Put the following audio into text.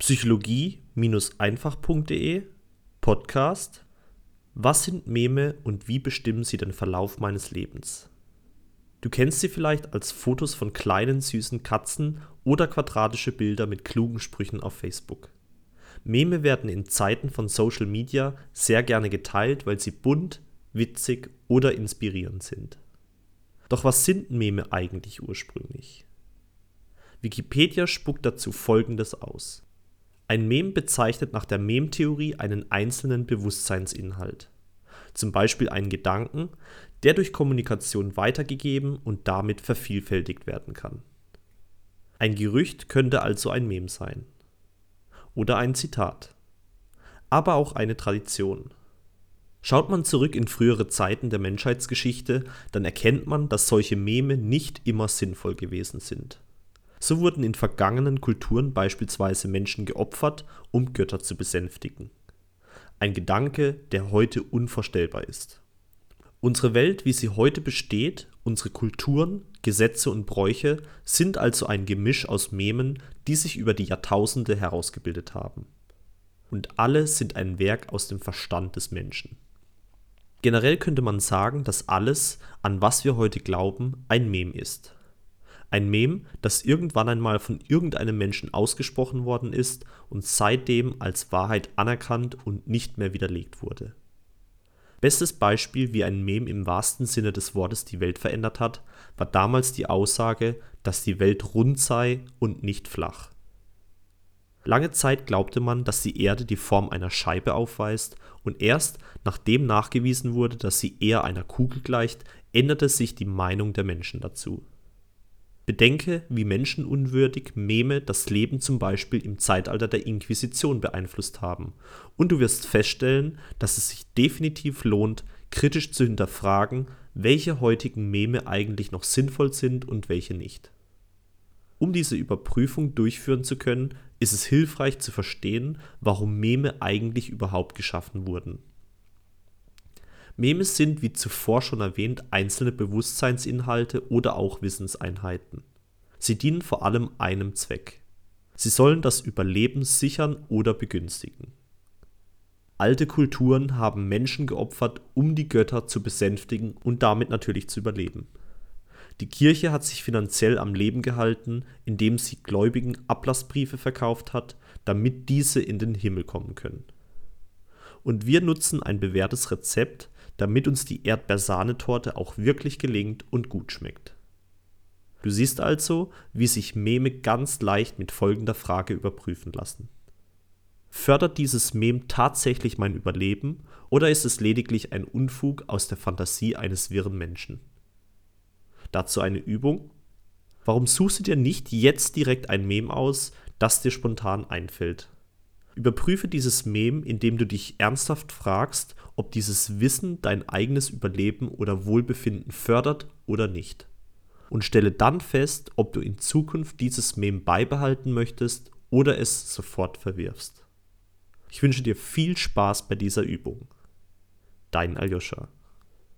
psychologie-einfach.de Podcast Was sind Meme und wie bestimmen sie den Verlauf meines Lebens? Du kennst sie vielleicht als Fotos von kleinen süßen Katzen oder quadratische Bilder mit klugen Sprüchen auf Facebook. Meme werden in Zeiten von Social Media sehr gerne geteilt, weil sie bunt, witzig oder inspirierend sind. Doch was sind Meme eigentlich ursprünglich? Wikipedia spuckt dazu folgendes aus. Ein Mem bezeichnet nach der Mem-Theorie einen einzelnen Bewusstseinsinhalt, zum Beispiel einen Gedanken, der durch Kommunikation weitergegeben und damit vervielfältigt werden kann. Ein Gerücht könnte also ein Mem sein. Oder ein Zitat. Aber auch eine Tradition. Schaut man zurück in frühere Zeiten der Menschheitsgeschichte, dann erkennt man, dass solche Meme nicht immer sinnvoll gewesen sind. So wurden in vergangenen Kulturen beispielsweise Menschen geopfert, um Götter zu besänftigen. Ein Gedanke, der heute unvorstellbar ist. Unsere Welt, wie sie heute besteht, unsere Kulturen, Gesetze und Bräuche sind also ein Gemisch aus Memen, die sich über die Jahrtausende herausgebildet haben. Und alle sind ein Werk aus dem Verstand des Menschen. Generell könnte man sagen, dass alles, an was wir heute glauben, ein Mem ist. Ein Mem, das irgendwann einmal von irgendeinem Menschen ausgesprochen worden ist und seitdem als Wahrheit anerkannt und nicht mehr widerlegt wurde. Bestes Beispiel, wie ein Mem im wahrsten Sinne des Wortes die Welt verändert hat, war damals die Aussage, dass die Welt rund sei und nicht flach. Lange Zeit glaubte man, dass die Erde die Form einer Scheibe aufweist, und erst nachdem nachgewiesen wurde, dass sie eher einer Kugel gleicht, änderte sich die Meinung der Menschen dazu. Bedenke, wie menschenunwürdig Meme das Leben zum Beispiel im Zeitalter der Inquisition beeinflusst haben, und du wirst feststellen, dass es sich definitiv lohnt, kritisch zu hinterfragen, welche heutigen Meme eigentlich noch sinnvoll sind und welche nicht. Um diese Überprüfung durchführen zu können, ist es hilfreich zu verstehen, warum Meme eigentlich überhaupt geschaffen wurden. Memes sind, wie zuvor schon erwähnt, einzelne Bewusstseinsinhalte oder auch Wissenseinheiten. Sie dienen vor allem einem Zweck. Sie sollen das Überleben sichern oder begünstigen. Alte Kulturen haben Menschen geopfert, um die Götter zu besänftigen und damit natürlich zu überleben. Die Kirche hat sich finanziell am Leben gehalten, indem sie Gläubigen Ablassbriefe verkauft hat, damit diese in den Himmel kommen können. Und wir nutzen ein bewährtes Rezept, damit uns die Erdbeersahnetorte auch wirklich gelingt und gut schmeckt. Du siehst also, wie sich Meme ganz leicht mit folgender Frage überprüfen lassen. Fördert dieses Mem tatsächlich mein Überleben oder ist es lediglich ein Unfug aus der Fantasie eines wirren Menschen? Dazu eine Übung. Warum suchst du dir nicht jetzt direkt ein Mem aus, das dir spontan einfällt? Überprüfe dieses Mem, indem du dich ernsthaft fragst, ob dieses Wissen dein eigenes Überleben oder Wohlbefinden fördert oder nicht. Und stelle dann fest, ob du in Zukunft dieses Mem beibehalten möchtest oder es sofort verwirfst. Ich wünsche dir viel Spaß bei dieser Übung. Dein Aljoscha.